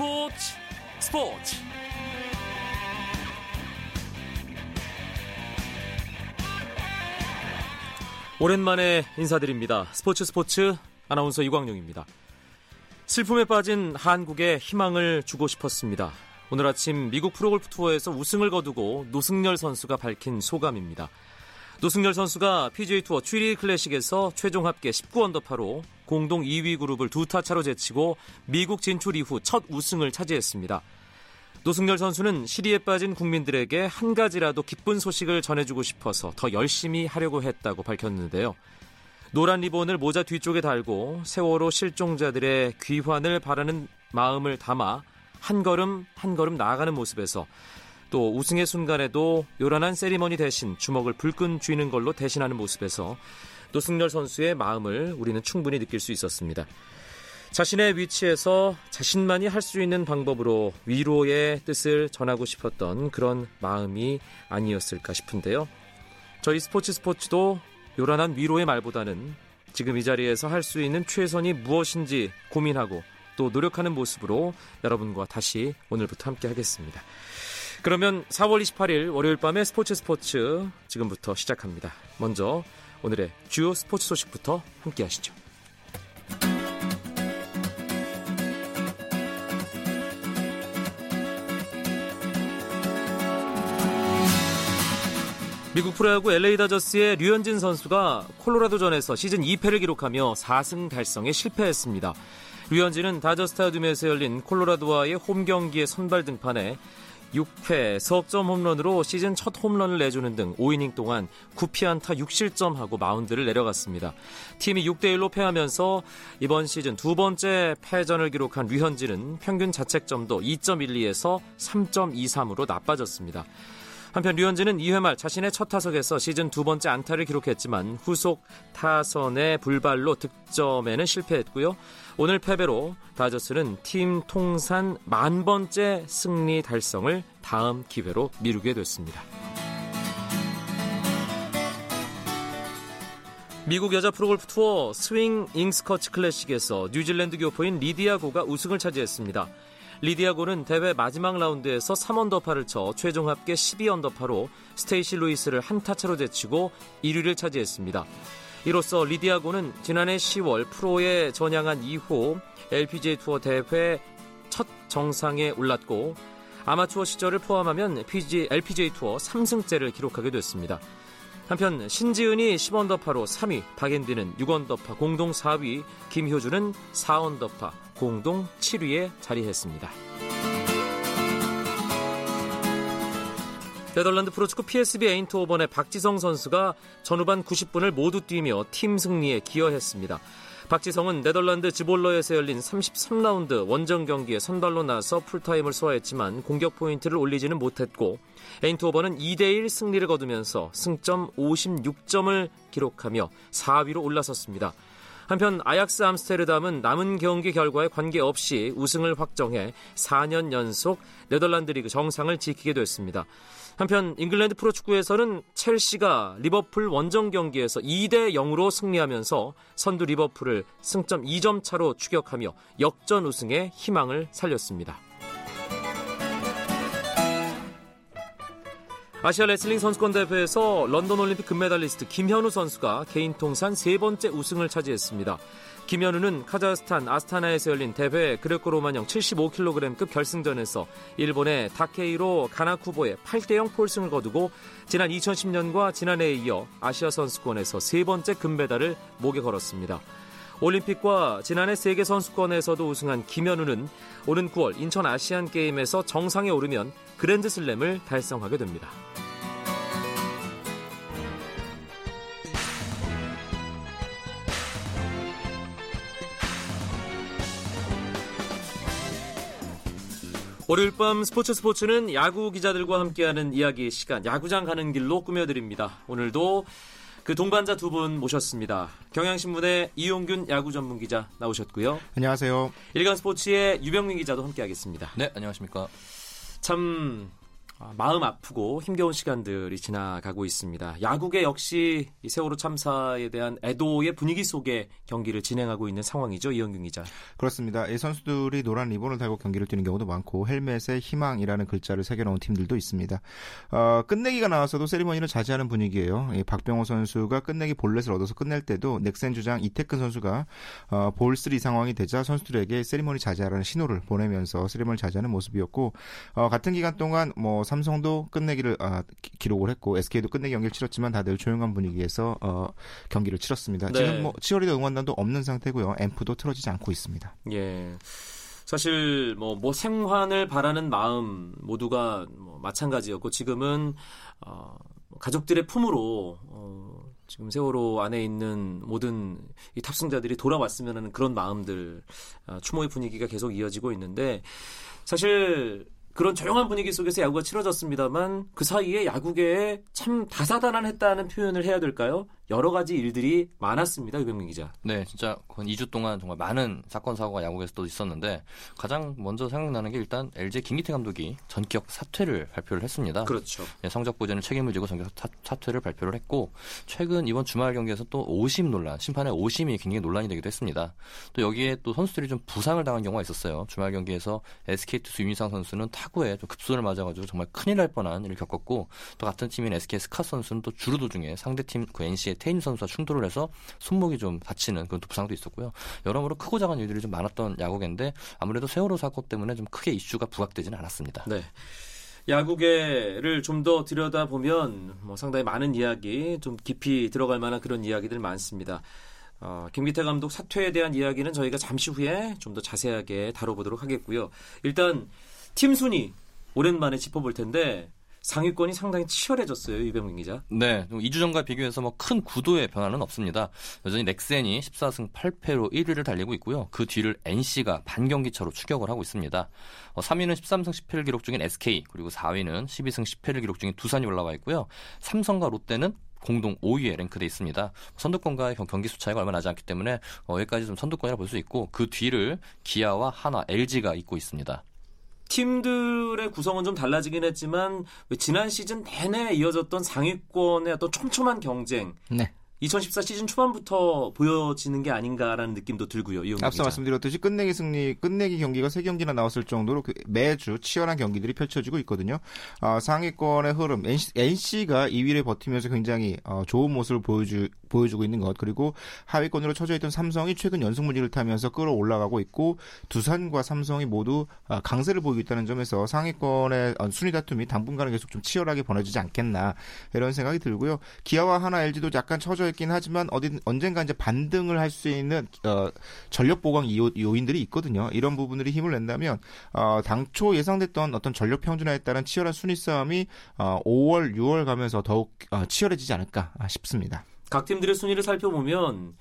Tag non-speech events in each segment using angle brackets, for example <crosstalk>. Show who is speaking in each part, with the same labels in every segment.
Speaker 1: 스포츠 스포츠 오랜만에 인사드립니다. 스포츠 스포츠 아나운서 이광용입니다. 슬픔에 빠진 한국에 희망을 주고 싶었습니다. 오늘 아침 미국 프로골프 투어에서 우승을 거두고 노승열 선수가 밝힌 소감입니다. 노승열 선수가 PGA 투어 추리 클래식에서 최종 합계 19언더파로 공동 2위 그룹을 두 타 차로 제치고 미국 진출 이후 첫 우승을 차지했습니다. 노승열 선수는 시리에 빠진 국민들에게 한 가지라도 기쁜 소식을 전해주고 싶어서 더 열심히 하려고 했다고 밝혔는데요. 노란 리본을 모자 뒤쪽에 달고 세월호 실종자들의 귀환을 바라는 마음을 담아 한 걸음 한 걸음 나아가는 모습에서 또 우승의 순간에도 요란한 세리머니 대신 주먹을 불끈 쥐는 걸로 대신하는 모습에서 노승열 선수의 마음을 우리는 충분히 느낄 수 있었습니다. 자신의 위치에서 자신만이 할 수 있는 방법으로 위로의 뜻을 전하고 싶었던 그런 마음이 아니었을까 싶은데요. 저희 스포츠 스포츠도 요란한 위로의 말보다는 지금 이 자리에서 할 수 있는 최선이 무엇인지 고민하고 또 노력하는 모습으로 여러분과 다시 오늘부터 함께 하겠습니다. 그러면 4월 28일 월요일 밤의 스포츠 스포츠 지금부터 시작합니다. 먼저 오늘의 주요 스포츠 소식부터 함께 하시죠. 미국 프로야구 LA 다저스의 류현진 선수가 콜로라도전에서 시즌 2패를 기록하며 4승 달성에 실패했습니다. 류현진은 다저 스 타디움에서 열린 콜로라도와의 홈 경기에 선발 등판해 6회 석점 홈런으로 시즌 첫 홈런을 내주는 등 5이닝 동안 9피안타 6실점하고 마운드를 내려갔습니다. 팀이 6대1로 패하면서 이번 시즌 두 번째 패전을 기록한 류현진은 평균 자책점도 2.12에서 3.23으로 나빠졌습니다. 한편 류현진은 2회 말 자신의 첫 타석에서 시즌 두 번째 안타를 기록했지만 후속 타선의 불발로 득점에는 실패했고요. 오늘 패배로 다저스는 팀 통산 만 번째 승리 달성을 다음 기회로 미루게 됐습니다. 미국 여자 프로골프 투어 Swinging Skirts 클래식에서 뉴질랜드 교포인 리디아고가 우승을 차지했습니다. 리디아고는 대회 마지막 라운드에서 3언더파를 쳐 최종 합계 12언더파로 스테이시 루이스를 한 타 차로 제치고 1위를 차지했습니다. 이로써 리디아고는 지난해 10월 프로에 전향한 이후 LPGA 투어 대회 첫 정상에 올랐고 아마추어 시절을 포함하면 PG, LPGA 투어 3승째를 기록하게 됐습니다. 한편 신지은이 10언더파로 3위, 박인비는 6언더파 공동 4위, 김효주는 4언더파 공동 7위에 자리했습니다. 네덜란드 프로축구 PSV 에인트호번의 박지성 선수가 전후반 90분을 모두 뛰며 팀 승리에 기여했습니다. 박지성은 네덜란드 즈볼러에서 열린 33라운드 원정 경기에 선발로 나서 풀타임을 소화했지만 공격 포인트를 올리지는 못했고 에인트호번은 2대1 승리를 거두면서 승점 56점을 기록하며 4위로 올라섰습니다. 한편 아약스 암스테르담은 남은 경기 결과에 관계없이 우승을 확정해 4년 연속 네덜란드 리그 정상을 지키게 됐습니다. 한편 잉글랜드 프로축구에서는 첼시가 리버풀 원정 경기에서 2대 0으로 승리하면서 선두 리버풀을 승점 2점 차로 추격하며 역전 우승의 희망을 살렸습니다. 아시아 레슬링 선수권 대회에서 런던 올림픽 금메달리스트 김현우 선수가 개인 통산 세 번째 우승을 차지했습니다. 김현우는 카자흐스탄 아스타나에서 열린 대회 그레코 로마형 75kg급 결승전에서 일본의 다케이로 가나쿠보의 8대0 폴승을 거두고 지난 2010년과 지난해에 이어 아시아 선수권에서 세 번째 금메달을 목에 걸었습니다. 올림픽과 지난해 세계 선수권에서도 우승한 김현우는 오는 9월 인천 아시안 게임에서 정상에 오르면 그랜드슬램을 달성하게 됩니다. 월요일 밤 스포츠 스포츠는 야구 기자들과 함께하는 이야기 시간 야구장 가는 길로 꾸며드립니다. 오늘도 그 동반자 두 분 모셨습니다. 경향신문의 이용균 야구 전문 기자 나오셨고요.
Speaker 2: 안녕하세요.
Speaker 1: 일간 스포츠의 유병민 기자도 함께하겠습니다.
Speaker 3: 네, 안녕하십니까.
Speaker 1: 참 아, 마음 아프고 힘겨운 시간들이 지나가고 있습니다. 야구계 역시 이 세월호 참사에 대한 애도의 분위기 속에 경기를 진행하고 있는 상황이죠. 이영균 기자.
Speaker 2: 그렇습니다. 이 선수들이 노란 리본을 달고 경기를 뛰는 경우도 많고 헬멧에 희망이라는 글자를 새겨놓은 팀들도 있습니다. 어, 끝내기가 나와서도 세리머니를 자제하는 분위기예요. 이 박병호 선수가 끝내기 볼넷을 얻어서 끝낼 때도 넥센 주장 이태근 선수가 어, 볼3 상황이 되자 선수들에게 세리머니 자제하라는 신호를 보내면서 세리머니 자제하는 모습이었고 어, 같은 기간 동안 뭐 삼성도 끝내기를 아, 기록을 했고 SK도 끝내기 경기를 치렀지만 다들 조용한 분위기에서 어, 경기를 치렀습니다. 네. 지금 뭐 치어리더 응원단도 없는 상태고요. 앰프도 틀어지지 않고 있습니다.
Speaker 1: 예. 사실 뭐, 뭐 생환을 바라는 마음 모두가 뭐 마찬가지였고 지금은 어, 가족들의 품으로 어, 지금 세월호 안에 있는 모든 이 탑승자들이 돌아왔으면 하는 그런 마음들 어, 추모의 분위기가 계속 이어지고 있는데 사실 그런 조용한 분위기 속에서 야구가 치러졌습니다만 그 사이에 야구계에 참 다사다난했다는 표현을 해야 될까요? 여러 가지 일들이 많았습니다. 유병민 기자.
Speaker 3: 네, 진짜 2주 동안 정말 많은 사건 사고가 야구에서 또 있었는데 가장 먼저 생각나는 게 일단 LG 김기태 감독이 전격 사퇴를 발표를 했습니다.
Speaker 1: 그렇죠.
Speaker 3: 네, 성적 보전을 책임을 지고 전격 사, 퇴를 발표를 했고 최근 이번 주말 경기에서 또 오심 논란, 심판의 오심이 굉장히 논란이 되기도 했습니다. 또 여기에 또 선수들이 좀 부상을 당한 경우가 있었어요. 주말 경기에서 SK 투수 유민상 선수는 타구에 좀 급손을 맞아가지고 정말 큰일 날 뻔한 일을 겪었고 또 같은 팀인 SK 스카 선수는 또 주루 도중에 상대 팀 그 NC의 테인 선수와 충돌을 해서 손목이 좀 다치는 그런 부상도 있었고요. 여러모로 크고 작은 일들이 좀 많았던 야구계인데 아무래도 세월호 사고 때문에 좀 크게 이슈가 부각되지는 않았습니다.
Speaker 1: 네. 야구계를 좀 더 들여다보면 뭐 상당히 많은 이야기, 좀 깊이 들어갈 만한 그런 이야기들 많습니다. 어, 김기태 감독 사퇴에 대한 이야기는 저희가 잠시 후에 좀 더 자세하게 다뤄보도록 하겠고요. 일단 팀 순위 오랜만에 짚어볼 텐데 상위권이 상당히 치열해졌어요, 이병민 기자.
Speaker 3: 네, 2주 전과 비교해서 뭐 큰 구도의 변화는 없습니다. 여전히 넥센이 14승 8패로 1위를 달리고 있고요. 그 뒤를 NC가 반경기 차로 추격을 하고 있습니다. 3위는 어, 13승 10패를 기록 중인 SK, 그리고 4위는 12승 10패를 기록 중인 두산이 올라와 있고요. 삼성과 롯데는 공동 5위에 랭크돼 있습니다. 선두권과 경기 수 차이가 얼마 나지 않기 때문에 어, 여기까지 좀 선두권이라 볼 수 있고 그 뒤를 기아와 하나, LG가 잇고 있습니다.
Speaker 1: 팀들의 구성은 좀 달라지긴 했지만 지난 시즌 내내 이어졌던 상위권의 어떤 촘촘한 경쟁. 네. 2014 시즌 초반부터 보여지는 게 아닌가라는 느낌도 들고요.
Speaker 2: 앞서 기자. 말씀드렸듯이 끝내기 승리, 끝내기 경기가 3경기나 나왔을 정도로 그 매주 치열한 경기들이 펼쳐지고 있거든요. 어, 상위권의 흐름, NC, 가 2위를 버티면서 굉장히 어, 좋은 모습을 보여주, 보여주고 있는 것 그리고 하위권으로 처져 있던 삼성이 최근 연승 무리를 타면서 끌어올라가고 있고 두산과 삼성이 모두 아, 강세를 보이고 있다는 점에서 상위권의 어, 순위 다툼이 당분간은 계속 좀 치열하게 벌어지지 않겠나 이런 생각이 들고요. 기아와 하나 LG도 약간 처져 있긴 하지만 어디 언젠가 이제 반등을 할 수 있는 어, 전력 보강 요인들이 있거든요. 이런 부분들이 힘을 낸다면 어, 당초 예상됐던 어떤 전력 평준화에 따른 치열한 순위 싸움이 어, 5월, 6월 가면서 더욱 어, 치열해지지 않을까 싶습니다.
Speaker 1: 각 팀들의 순위를 살펴보면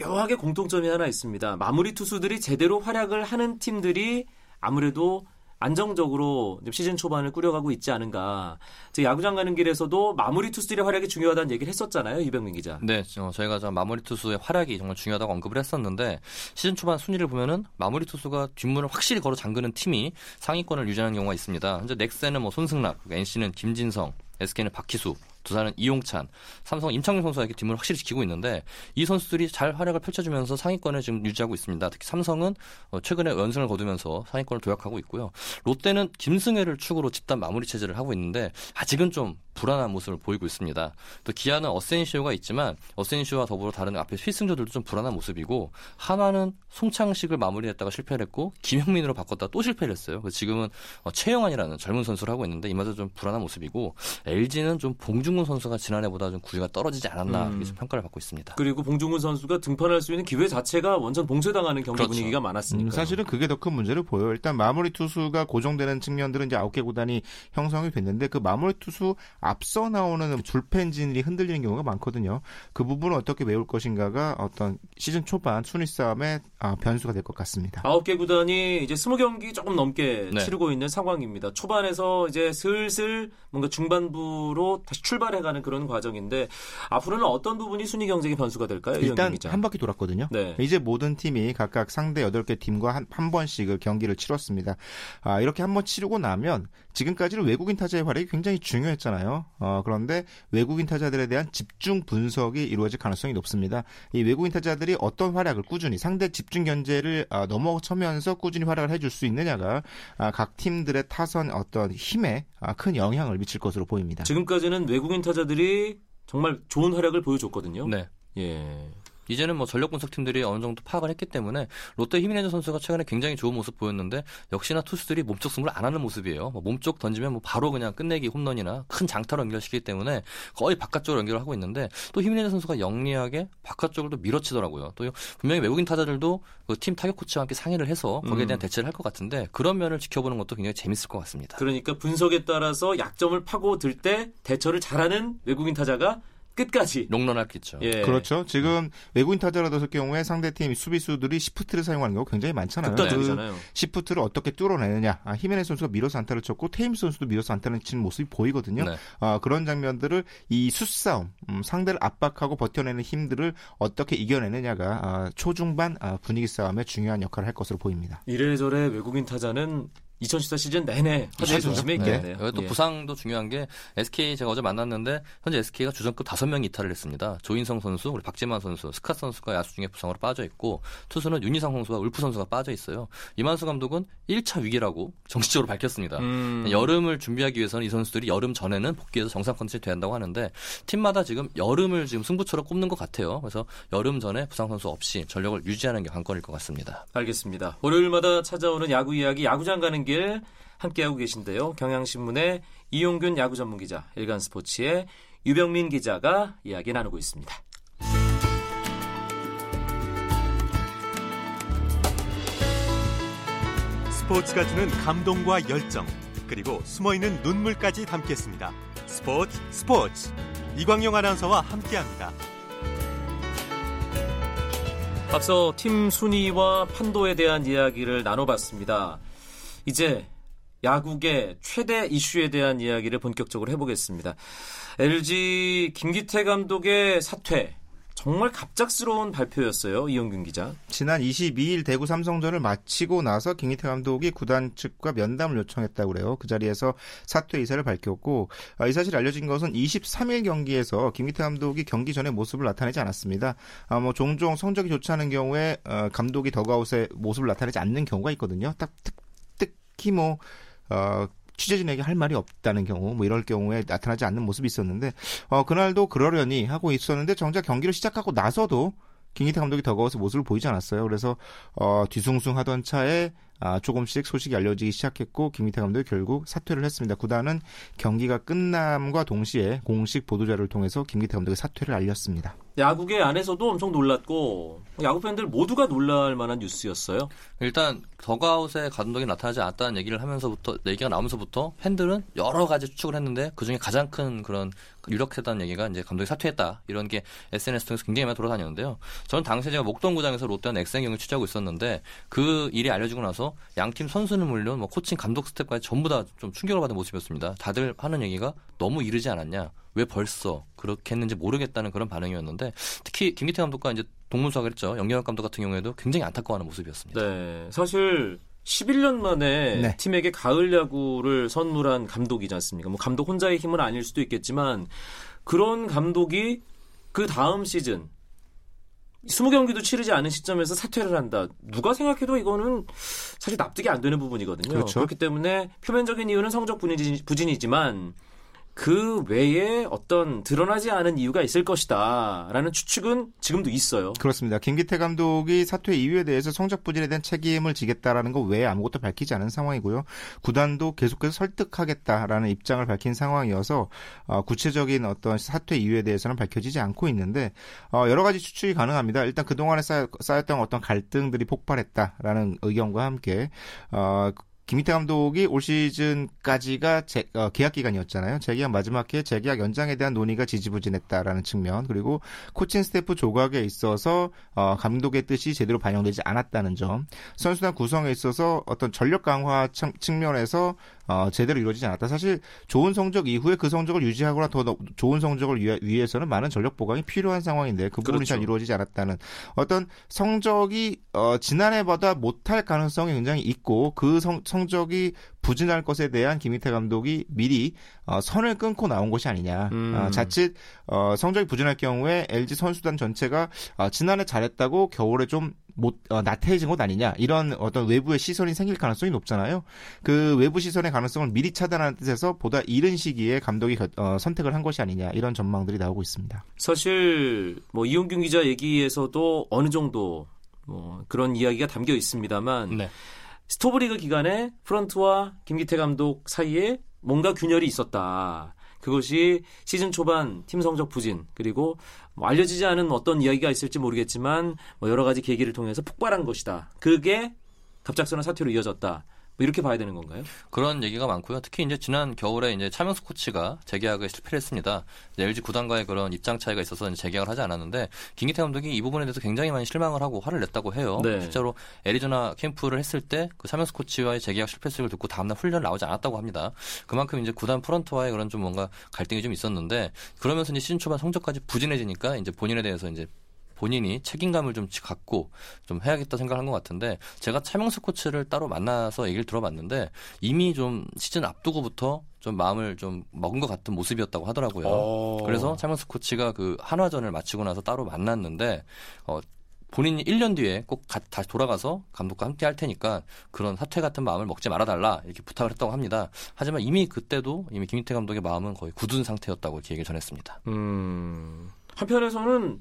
Speaker 1: 묘하게 공통점이 하나 있습니다. 마무리 투수들이 제대로 활약을 하는 팀들이 아무래도 안정적으로 시즌 초반을 꾸려가고 있지 않은가. 야구장 가는 길에서도 마무리 투수들의 활약이 중요하다는 얘기를 했었잖아요, 이병민 기자.
Speaker 3: 네, 어, 저희가 마무리 투수의 활약이 정말 중요하다고 언급을 했었는데 시즌 초반 순위를 보면은 마무리 투수가 뒷문을 확실히 걸어 잠그는 팀이 상위권을 유지하는 경우가 있습니다. 현재 넥센은 뭐 손승락, NC는 김진성, SK는 박희수, 두산은 이용찬, 삼성 임창용 선수가 이렇게 뒷문을 확실히 지키고 있는데 이 선수들이 잘 활약을 펼쳐주면서 상위권을 지금 유지하고 있습니다. 특히 삼성은 어, 최근에 연승을 거두면서 상위권을 도약하고 있고요. 롯데는 김승혜를 축으로 집단 마무리 체제를 하고 있는데 아직은 좀 불안한 모습을 보이고 있습니다. 또 기아는 어센시오가 있지만 어센시오와 더불어 다른 앞에 필승조들도 좀 불안한 모습이고 한화는 송창식을 마무리했다가 실패를 했고 김형민으로 바꿨다 또 실패를 했어요. 그래서 지금은 어, 최영환이라는 젊은 선수를 하고 있는데 이마저 좀 불안한 모습이고 LG는 좀 봉중 근 선수가 지난해보다 좀 구위가 떨어지지 않았나 음. 이렇게 평가를 받고 있습니다.
Speaker 1: 그리고 봉중근 선수가 등판할 수 있는 기회 자체가 완전 봉쇄당하는 경기 그렇죠. 분위기가 많았으니까. 음,
Speaker 2: 사실은 그게 더 큰 문제를 보여요. 일단 마무리 투수가 고정되는 측면들은 이제 아홉 개 구단이 형성이 됐는데 그 마무리 투수 앞서 나오는 불펜 진이 흔들리는 경우가 많거든요. 그 부분을 어떻게 메울 것인가가 어떤 시즌 초반 순위 싸움의 아, 변수가 될 것 같습니다.
Speaker 1: 아홉 개 구단이 이제 스무 경기 조금 넘게 네. 치르고 있는 상황입니다. 초반에서 이제 슬슬 뭔가 중반부로 다시 출발 해가는 그런 과정인데 앞으로는 어떤 부분이 순위 경쟁의 변수가 될까요?
Speaker 2: 일단 한 바퀴 돌았거든요. 네. 이제 모든 팀이 각각 상대 8개 팀과 한, 한 번씩을 경기를 치렀습니다. 아, 이렇게 한 번 치르고 나면 지금까지는 외국인 타자의 활약이 굉장히 중요했잖아요. 어, 그런데 외국인 타자들에 대한 집중 분석이 이루어질 가능성이 높습니다. 이 외국인 타자들이 어떤 활약을 꾸준히 상대 집중 견제를 아, 넘어서면서 꾸준히 활약을 해줄 수 있느냐가 아, 각 팀들의 타선 어떤 힘에 아, 큰 영향을 미칠 것으로 보입니다.
Speaker 1: 지금까지는 외국인 타자들이 정말 좋은 활약을 보여줬거든요.
Speaker 3: 네.
Speaker 1: 예.
Speaker 3: 이제는 뭐 전력 분석 팀들이 어느 정도 파악을 했기 때문에 롯데 히미네즈 선수가 최근에 굉장히 좋은 모습 보였는데 역시나 투수들이 몸쪽 승부를 안 하는 모습이에요. 뭐 몸쪽 던지면 뭐 바로 그냥 끝내기 홈런이나 큰 장타로 연결시키기 때문에 거의 바깥쪽으로 연결을 하고 있는데 또 히미네즈 선수가 영리하게 바깥쪽으로 또 밀어치더라고요. 또 분명히 외국인 타자들도 그 팀 타격 코치와 함께 상의를 해서 거기에 대한
Speaker 1: 음.
Speaker 3: 대처를 할 것 같은데 그런 면을 지켜보는 것도 굉장히 재밌을 것 같습니다.
Speaker 1: 그러니까 분석에 따라서 약점을 파고들 때 대처를 잘하는 외국인 타자가 끝까지
Speaker 3: 있죠.
Speaker 1: 예.
Speaker 2: 그렇죠. 지금 외국인 타자라도 경우에 상대팀 수비수들이 시프트를 사용하는 경우 굉장히 많잖아요. 그
Speaker 1: 극단적이잖아요.
Speaker 2: 시프트를 어떻게 뚫어내느냐. 아, 히메네 선수가 밀어서 안타를 쳤고 테임스 선수도 밀어서 안타를 치는 모습이 보이거든요.
Speaker 3: 네.
Speaker 2: 아, 그런 장면들을 이 수싸움, 음, 상대를 압박하고 버텨내는 힘들을 어떻게 이겨내느냐가 아, 초중반 아, 분위기 싸움에 중요한 역할을 할 것으로 보입니다.
Speaker 1: 이래저래 외국인 타자는 2014 시즌 내내 화제
Speaker 2: 있었죠.
Speaker 1: 중심에
Speaker 3: 네.
Speaker 1: 있겠네요.
Speaker 3: 여기 또
Speaker 1: 예.
Speaker 3: 부상도 중요한 게 SK 제가 어제 만났는데 현재 SK가 주전급 5명이 이탈을 했습니다. 조인성 선수, 그리고 박재만 선수, 스카 선수가 야수 중에 부상으로 빠져 있고 투수는 윤희상 선수와 울프 선수가 빠져 있어요. 이만수 감독은 1차 위기라고 <laughs> 정식적으로 밝혔습니다.
Speaker 1: 음.
Speaker 3: 여름을 준비하기 위해서는 이 선수들이 여름 전에는 복귀해서 정상 컨디션이 돼야 한다고 하는데 팀마다 지금 여름을 지금 승부처로 꼽는 것 같아요. 그래서 여름 전에 부상 선수 없이 전력을 유지하는 게 관건일 것 같습니다.
Speaker 1: 알겠습니다. 월요일마다 찾아오는 야구 이야기 야구장 가는 길 함께하고 계신데요. 경향신문의 이용균 야구 전문 기자, 일간 스포츠의 유병민 기자가 이야기 나누고 있습니다.
Speaker 4: 스포츠가 주는 감동과 열정 그리고 숨어있는 눈물까지 담겠습니다. 스포츠 스포츠 이광용 아나운서와 함께합니다.
Speaker 1: 앞서 팀 순위와 판도에 대한 이야기를 나눠봤습니다. 이제 야구계 최대 이슈에 대한 이야기를 본격적으로 해보겠습니다. LG 김기태 감독의 사퇴. 정말 갑작스러운 발표였어요. 이용균 기자.
Speaker 2: 지난 22일 대구 삼성전을 마치고 나서 김기태 감독이 구단 측과 면담을 요청했다고 그래요. 그 자리에서 사퇴 의사를 밝혔고 아, 이 사실 알려진 것은 23일 경기에서 김기태 감독이 경기 전에 모습을 나타내지 않았습니다. 아, 뭐 종종 성적이 좋지 않은 경우에 어, 감독이 더가웃에 모습을 나타내지 않는 경우가 있거든요. 딱 특, 특히 뭐 어, 취재진에게 할 말이 없다는 경우, 뭐 이럴 경우에 나타나지 않는 모습이 있었는데, 어, 그날도 그러려니 하고 있었는데, 정작 경기를 시작하고 나서도 김기태 감독이 더가워서 모습을 보이지 않았어요. 그래서 어, 뒤숭숭하던 차에 아, 조금씩 소식이 알려지기 시작했고 김기태 감독이 결국 사퇴를 했습니다. 구단은 경기가 끝남과 동시에 공식 보도자를 통해서 김기태 감독의 사퇴를 알렸습니다.
Speaker 1: 야구계 안에서도 엄청 놀랐고 야구 팬들 모두가 놀랄 만한 뉴스였어요.
Speaker 3: 일단 더가웃에 감독이 나타나지 않았다는 얘기를 하면서부터 얘기가 나오면서부터 팬들은 여러 가지 추측을 했는데 그 중에 가장 큰 그런 유력했다는 얘기가 이제 감독이 사퇴했다 이런 게 SNS 통해서 굉장히 많이 돌아다녔는데요. 저는 당시에 제가 목동구장에서 롯데와 넥센 경기 취재하고 있었는데 그 일이 알려지고 나서 양팀 선수는 물론 뭐 코칭 감독 스텝까지 전부 다 좀 충격을 받은 모습이었습니다. 다들 하는 얘기가 너무 이르지 않았냐. 왜 벌써 그렇게 했는지 모르겠다는 그런 반응이었는데 특히 김기태 감독과 이제 동문수학을 했죠. 영경혁 감독 같은 경우에도 굉장히 안타까워하는 모습이었습니다.
Speaker 1: 네, 사실 11년 만에
Speaker 2: 네.
Speaker 1: 팀에게 가을 야구를 선물한 감독이지 않습니까? 뭐 감독 혼자의 힘은 아닐 수도 있겠지만 그런 감독이 그 다음 시즌 20경기도 치르지 않은 시점에서 사퇴를 한다. 누가 생각해도 이거는 사실 납득이 안 되는 부분이거든요.
Speaker 2: 그렇죠.
Speaker 1: 그렇기 때문에 표면적인 이유는 성적 부진이- 부진이지만 그 외에 어떤 드러나지 않은 이유가 있을 것이다. 라는 추측은 지금도 있어요.
Speaker 2: 그렇습니다. 김기태 감독이 사퇴 이유에 대해서 성적 부진에 대한 책임을 지겠다라는 것 외에 아무것도 밝히지 않은 상황이고요. 구단도 계속해서 설득하겠다라는 입장을 밝힌 상황이어서 어, 구체적인 어떤 사퇴 이유에 대해서는 밝혀지지 않고 있는데 어, 여러 가지 추측이 가능합니다. 일단 그 동안에 쌓였, 쌓였던 어떤 갈등들이 폭발했다라는 의견과 함께 어, 김희태 감독이 올 시즌까지가 재- 어, 계약 기간이었잖아요. 재계약 마지막 해 재계약 연장에 대한 논의가 지지부진했다라는 측면 그리고 코칭 스태프 조각에 있어서 어, 감독의 뜻이 제대로 반영되지 않았다는 점, 선수단 구성에 있어서 어떤 전력 강화 측- 측면에서 어, 제대로 이루어지지 않았다. 사실 좋은 성적 이후에 그 성적을 유지하거나 더 좋은 성적을 위해, 서는 많은 전력 보강이 필요한 상황인데 그 부분이 그렇죠. 잘 이루어지지 않았다는 어떤 성적이 어, 지난해보다 못할 가능성이 굉장히 있고 그 성, 성적이 부진할 것에 대한 김희태 감독이 미리 어, 선을 끊고 나온 것이 아니냐. 음. 어, 자칫 어, 성적이 부진할 경우에 LG 선수단 전체가 어, 지난해 잘했다고 겨울에 좀 못, 어, 나태해진 것 아니냐 이런 어떤 외부의 시선이 생길 가능성이 높잖아요. 그 외부 시선의 가능성을 미리 차단하는 뜻에서 보다 이른 시기에 감독이 어, 선택을 한 것이 아니냐 이런 전망들이 나오고 있습니다.
Speaker 1: 사실 뭐 이용균 기자 얘기에서도 어느 정도 뭐 그런 이야기가 담겨 있습니다만 네. 스토브리그 기간에 프런트와 김기태 감독 사이에 뭔가 균열이 있었다. 그것이 시즌 초반 팀 성적 부진 그리고 뭐 알려지지 않은 어떤 이야기가 있을지 모르겠지만 뭐 여러 가지 계기를 통해서 폭발한 것이다. 그게 갑작스러운 사태로 이어졌다. 뭐 이렇게 봐야 되는 건가요?
Speaker 3: 그런 얘기가 많고요. 특히 이제 지난 겨울에 이제 차명수 코치가 재계약을 실패를 했습니다. LG 구단과의 그런 입장 차이가 있어서 재계약을 하지 않았는데 김기태 감독이 이 부분에 대해서 굉장히 많이 실망을 하고 화를 냈다고 해요. 네. 실제로 애리조나 캠프를 했을 때 그 차명수 코치와의 재계약 실패 소식을 듣고 다음날 훈련 나오지 않았다고 합니다. 그만큼 이제 구단 프런트와의 그런 좀 뭔가 갈등이 좀 있었는데 그러면서 이제 시즌 초반 성적까지 부진해지니까 이제 본인에 대해서 이제 본인이 책임감을 좀 갖고 좀 해야겠다 생각을 한것 같은데 제가 차명수 코치를 따로 만나서 얘기를 들어봤는데 이미 좀 시즌 앞두고부터 좀 마음을 좀 먹은 것 같은 모습이었다고 하더라고요. 오. 어. 그래서 차명수 코치가 그 한화전을 마치고 나서 따로 만났는데 어 본인이 1년 뒤에 꼭 가, 다시 돌아가서 감독과 함께 할 테니까 그런 사퇴 같은 마음을 먹지 말아달라 이렇게 부탁을 했다고 합니다. 하지만 이미 그때도 이미 김희태 감독의 마음은 거의 굳은 상태였다고 이렇게 얘기를 전했습니다. 음,
Speaker 1: 한편에서는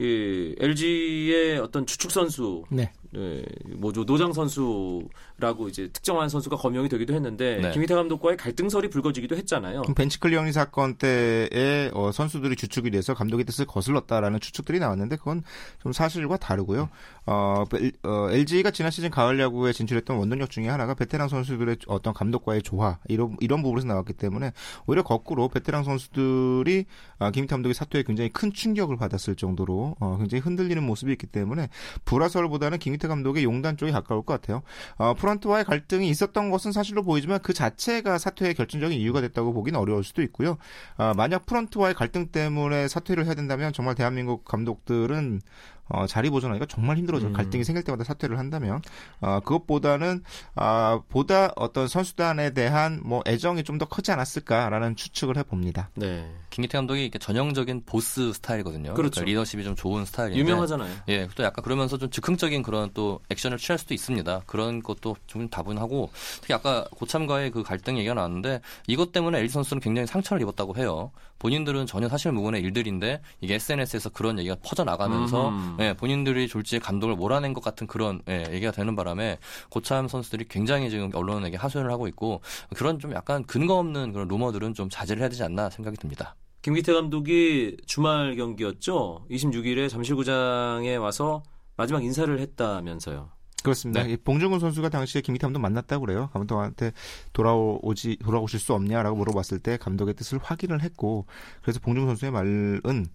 Speaker 1: 이 LG의 어떤 주축 선수, 네. 네, 뭐죠 노장 선수라고 이제 특정한 선수가 거명이 되기도 했는데 네. 김기태 감독과의 갈등설이 불거지기도 했잖아요.
Speaker 2: 벤치 클리어링 사건 때에 어, 선수들이 주축이 돼서 감독의 뜻을 거슬렀다라는 추측들이 나왔는데 그건 좀 사실과 다르고요. 어, 어, LG가 지난 시즌 가을 야구에 진출했던 원동력 중에 하나가 베테랑 선수들의 어떤 감독과의 조화 이런 이런 부분에서 나왔기 때문에 오히려 거꾸로 베테랑 선수들이 아, 김기태 감독의 사퇴에 굉장히 큰 충격을 받았을 정도로 어, 굉장히 흔들리는 모습이 있기 때문에 불화설보다는 김 김희태 감독의 용단 쪽이 가까울 것 같아요. 어, 프런트와의 갈등이 있었던 것은 사실로 보이지만 그 자체가 사퇴의 결정적인 이유가 됐다고 보기는 어려울 수도 있고요. 어, 만약 프런트와의 갈등 때문에 사퇴를 해야 된다면 정말 대한민국 감독들은 어, 자리 보존하기가 정말 힘들어져요. 음. 갈등이 생길 때마다 사퇴를 한다면 어, 그것보다는 아, 보다 어떤 선수단에 대한 뭐 애정이 좀 더 크지 않았을까라는 추측을 해봅니다. 네.
Speaker 3: 김기태 감독이 이렇게 전형적인 보스 스타일이거든요.
Speaker 1: 그렇죠.
Speaker 3: 그러니까 리더십이 좀 좋은 스타일인데
Speaker 1: 유명하잖아요.
Speaker 3: 예, 또 약간 그러면서 좀 즉흥적인 그런 또 액션을 취할 수도 있습니다. 그런 것도 좀 다분하고 특히 아까 고참과의 그 갈등 얘기가 나왔는데 이것 때문에 엘리 선수는 굉장히 상처를 입었다고 해요. 본인들은 전혀 사실 무근의 일들인데 이게 SNS에서 그런 얘기가 퍼져 나가면서 음. 예, 본인들이 졸지에 감독을 몰아낸 것 같은 그런 예, 얘기가 되는 바람에 고참 선수들이 굉장히 지금 언론에게 하소연을 하고 있고 그런 좀 약간 근거 없는 그런 루머들은 좀 자제를 해야 되지 않나 생각이 듭니다.
Speaker 1: 김기태 감독이 주말 경기였죠. 26일에 잠실구장에 와서 마지막 인사를 했다면서요.
Speaker 2: 그렇습니다. 네. 봉준근 선수가 당시에 김기태 감독 만났다고 그래요. 감독한테 돌아오지 돌아오실 수 없냐라고 물어봤을 때 감독의 뜻을 확인을 했고 그래서 봉준근 선수의 말은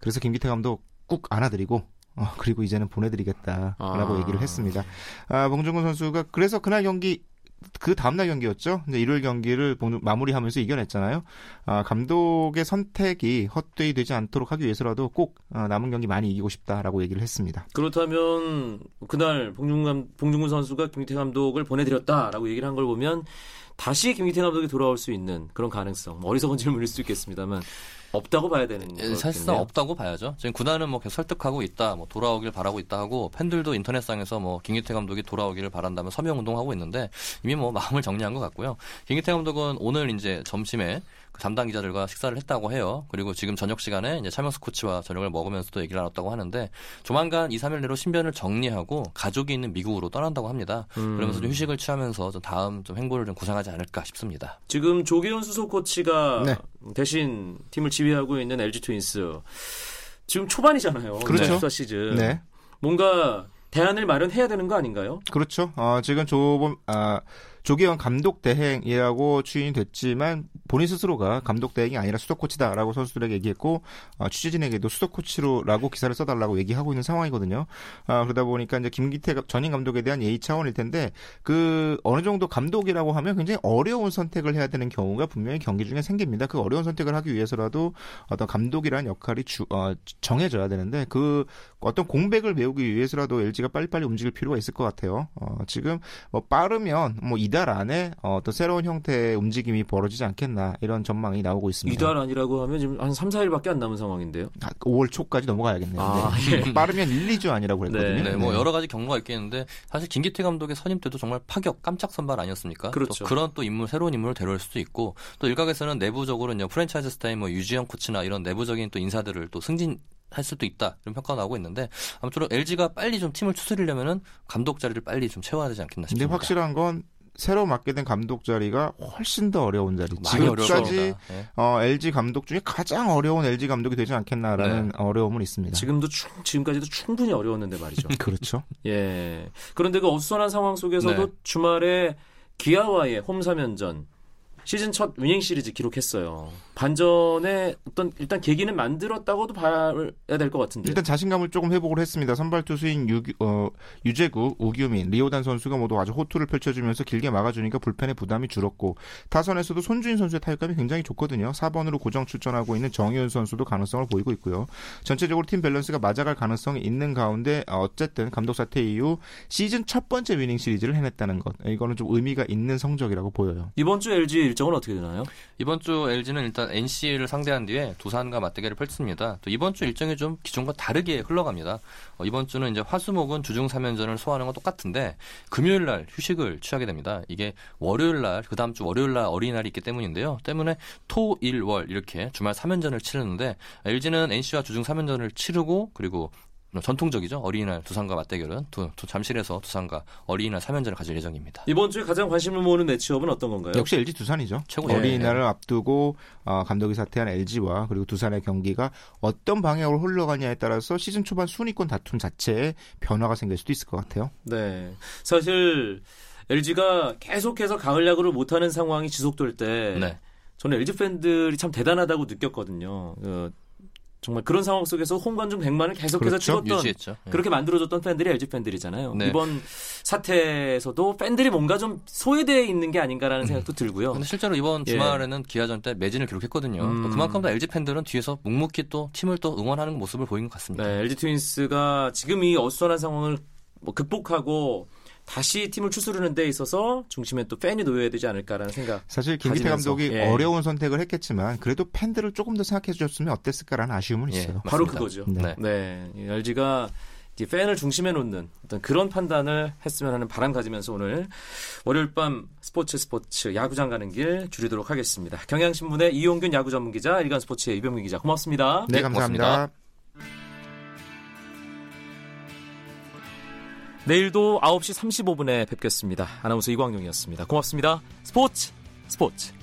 Speaker 2: 그래서 김기태 감독 꾹 안아드리고 어, 그리고 이제는 보내드리겠다라고 아. 얘기를 했습니다. 아, 봉준근 선수가 그래서 그날 경기 그 다음날 경기였죠. 이제 일요일 경기를 마무리하면서 이겨냈잖아요. 아, 감독의 선택이 헛되이 되지 않도록 하기 위해서라도 꼭 아, 남은 경기 많이 이기고 싶다라고 얘기를 했습니다.
Speaker 1: 그렇다면 그날 봉준근, 봉준근 선수가 김기태 감독을 보내드렸다라고 얘기를 한 걸 보면 다시 김기태 감독이 돌아올 수 있는 그런 가능성 어리석은 질문일 수 있겠습니다만 없다고 봐야 되는
Speaker 3: 예, 사실상 없다고 봐야죠. 지금 구단은 뭐 계속 설득하고 있다, 뭐 돌아오길 바라고 있다 하고 팬들도 인터넷상에서 뭐 김기태 감독이 돌아오기를 바란다면 서명 운동하고 있는데 이미 뭐 마음을 정리한 것 같고요. 김기태 감독은 오늘 이제 점심에 그 담당 기자들과 식사를 했다고 해요. 그리고 지금 저녁 시간에 이제 차명수 코치와 저녁을 먹으면서도 얘기를 나눴다고 하는데 조만간 2, 3일 내로 신변을 정리하고 가족이 있는 미국으로 떠난다고 합니다. 음. 그러면서 좀 휴식을 취하면서 좀 다음 좀 행보를 좀 구상하지 않을까 싶습니다.
Speaker 1: 지금 조계현 수석 코치가 네. 대신 팀을 지휘하고 있는 LG 트윈스 지금 초반이잖아요.
Speaker 2: 그렇죠.
Speaker 1: 네. 시즌. 네. 뭔가 대안을 마련해야 되는 거 아닌가요?
Speaker 2: 그렇죠. 어, 지금 조범 아 조계원 감독 대행이라고 추인이 됐지만 본인 스스로가 감독 대행이 아니라 수석 코치다라고 선수들에게 얘기했고 어, 취재진에게도 수석 코치로라고 기사를 써달라고 얘기하고 있는 상황이거든요. 아, 그러다 보니까 이제 김기태 전임 감독에 대한 예의 차원일 텐데 그 어느 정도 감독이라고 하면 굉장히 어려운 선택을 해야 되는 경우가 분명히 경기 중에 생깁니다. 그 어려운 선택을 하기 위해서라도 어떤 감독이라는 역할이 주, 어, 정해져야 되는데 그 어떤 공백을 메우기 위해서라도 LG가 빨리빨리 움직일 필요가 있을 것 같아요. 어, 지금 뭐 빠르면 뭐 이달 안에 어, 떤 새로운 형태의 움직임이 벌어지지 않겠나 이런 전망이 나오고 있습니다.
Speaker 1: 이달 아니라고 하면 지금 한 3, 4일밖에 안 남은 상황인데요.
Speaker 2: 5월 초까지 넘어가야겠네요.
Speaker 1: 아, <laughs>
Speaker 2: 네. 빠르면 1, 2주 아니라고 그랬거든요.
Speaker 3: 네, 뭐 여러 가지 경로가 있겠는데 사실 김기태 감독의 선임 때도 정말 파격 깜짝 선발 아니었습니까?
Speaker 1: 그렇죠.
Speaker 3: 또 그런 또 인물 새로운 인물을 데려올 수도 있고 또 일각에서는 내부적으로 이제 프랜차이즈 스타일 뭐 유지영 코치나 이런 내부적인 또 인사들을 또 승진 할 수도 있다 이런 평가가 나오고 있는데 아무쪼록 LG가 빨리 좀 팀을 추스리려면은 감독 자리를 빨리 좀 채워야 되지 않겠나
Speaker 2: 근데
Speaker 3: 싶습니다.
Speaker 2: 확실한 건 새로 맡게 된 감독 자리가 훨씬 더 어려운 자리. 지금까지.
Speaker 3: 예.
Speaker 2: 어, LG 감독 중에 가장 어려운 LG 감독이 되지 않겠나라는 어려움은 있습니다.
Speaker 1: 지금도 충, 지금까지도 충분히 어려웠는데 말이죠. <laughs>
Speaker 2: 그렇죠.
Speaker 1: 예. 그런데 그 어수선한 상황 속에서도
Speaker 3: 네.
Speaker 1: 주말에 기아와의 홈 3연전 시즌 첫 위닝 시리즈 기록했어요. 반전에 어떤 일단 계기는 만들었다고도 봐야 될 것 같은데.
Speaker 2: 일단 자신감을 조금 회복을 했습니다. 선발 투수인 유, 어, 유재구, 우규민, 리오단 선수가 모두 아주 호투를 펼쳐주면서 길게 막아주니까 불펜의 부담이 줄었고 타선에서도 손주인 선수의 타격감이 굉장히 좋거든요. 4번으로 고정 출전하고 있는 정희훈 선수도 가능성을 보이고 있고요. 전체적으로 팀 밸런스가 맞아갈 가능성이 있는 가운데 어쨌든 감독 사퇴 이후 시즌 첫 번째 위닝 시리즈를 해냈다는 것 이거는 좀 의미가 있는 성적이라고 보여요.
Speaker 1: 이번 주 LG 일정은 어떻게 되나요?
Speaker 3: 이번 주 LG는 일단 NC를 상대한 뒤에 두산과 맞대결을 펼칩니다. 또 이번 주 일정이 좀 기존과 다르게 흘러갑니다. 어, 이번 주는 이제 화수목은 주중 3연전을 소화하는 건 똑같은데 금요일 날 휴식을 취하게 됩니다. 이게 월요일 날 그 다음 주 월요일 날 어린이날이 있기 때문인데요. 때문에 토, 일, 월 이렇게 주말 3연전을 치르는데 LG는 NC와 주중 3연전을 치르고 그리고 전통적이죠. 어린이날 두산과 맞대결은 두, 두 잠실에서 두산과 어린이날 3연전을 가질 예정입니다.
Speaker 1: 이번 주에 가장 관심을 모으는 매치업은 어떤 건가요?
Speaker 2: 역시 LG 두산이죠.
Speaker 3: 최고죠.
Speaker 2: 어린이날을 앞두고 어, 감독이 사퇴한 LG와 그리고 두산의 경기가 어떤 방향으로 흘러가냐에 따라서 시즌 초반 순위권 다툼 자체에 변화가 생길 수도 있을 것 같아요.
Speaker 1: 네. 사실 LG가 계속해서 가을 야구를 못하는 상황이 지속될 때
Speaker 3: 네.
Speaker 1: 저는 LG 팬들이 참 대단하다고 느꼈거든요. 그, 정말 그런 상황 속에서 홈관중 100만을 계속해서
Speaker 2: 그렇죠.
Speaker 1: 찍었던
Speaker 3: 유지했죠. 예.
Speaker 1: 그렇게 만들어줬던 팬들이 LG 팬들이잖아요.
Speaker 3: 네.
Speaker 1: 이번 사태에서도 팬들이 뭔가 좀 소외되어 있는 게 아닌가라는 생각도 들고요.
Speaker 3: 근데 실제로 이번
Speaker 1: 예.
Speaker 3: 주말에는 기아전 때 매진을 기록했거든요.
Speaker 1: 음.
Speaker 3: 또 그만큼 더 LG 팬들은 뒤에서 묵묵히 또 팀을 또 응원하는 모습을 보인 것 같습니다.
Speaker 1: 네, LG 트윈스가 지금 이 어수선한 상황을 뭐 극복하고 다시 팀을 추스르는 데 있어서 중심에 또 팬이 놓여야 되지 않을까라는 생각.
Speaker 2: 사실 김기태 감독이
Speaker 1: 예.
Speaker 2: 어려운 선택을 했겠지만 그래도 팬들을 조금 더 생각해 주셨으면 어땠을까라는 아쉬움은
Speaker 3: 예,
Speaker 2: 있어요.
Speaker 1: 바로
Speaker 3: 맞습니다.
Speaker 1: 그거죠.
Speaker 2: 네.
Speaker 3: 네.
Speaker 1: 네, LG가 팬을 중심에 놓는 어떤 그런 판단을 했으면 하는 바람 가지면서 오늘 월요일 밤 스포츠 스포츠 야구장 가는 길 줄이도록 하겠습니다. 경향신문의 이용균 야구 전문 기자, 일간 스포츠의 이병민 기자, 고맙습니다.
Speaker 2: 네,
Speaker 3: 네,
Speaker 2: 감사합니다.
Speaker 3: 고맙습니다.
Speaker 1: 내일도 9시 35분에 뵙겠습니다. 아나운서 이광용이었습니다. 고맙습니다. 스포츠 스포츠.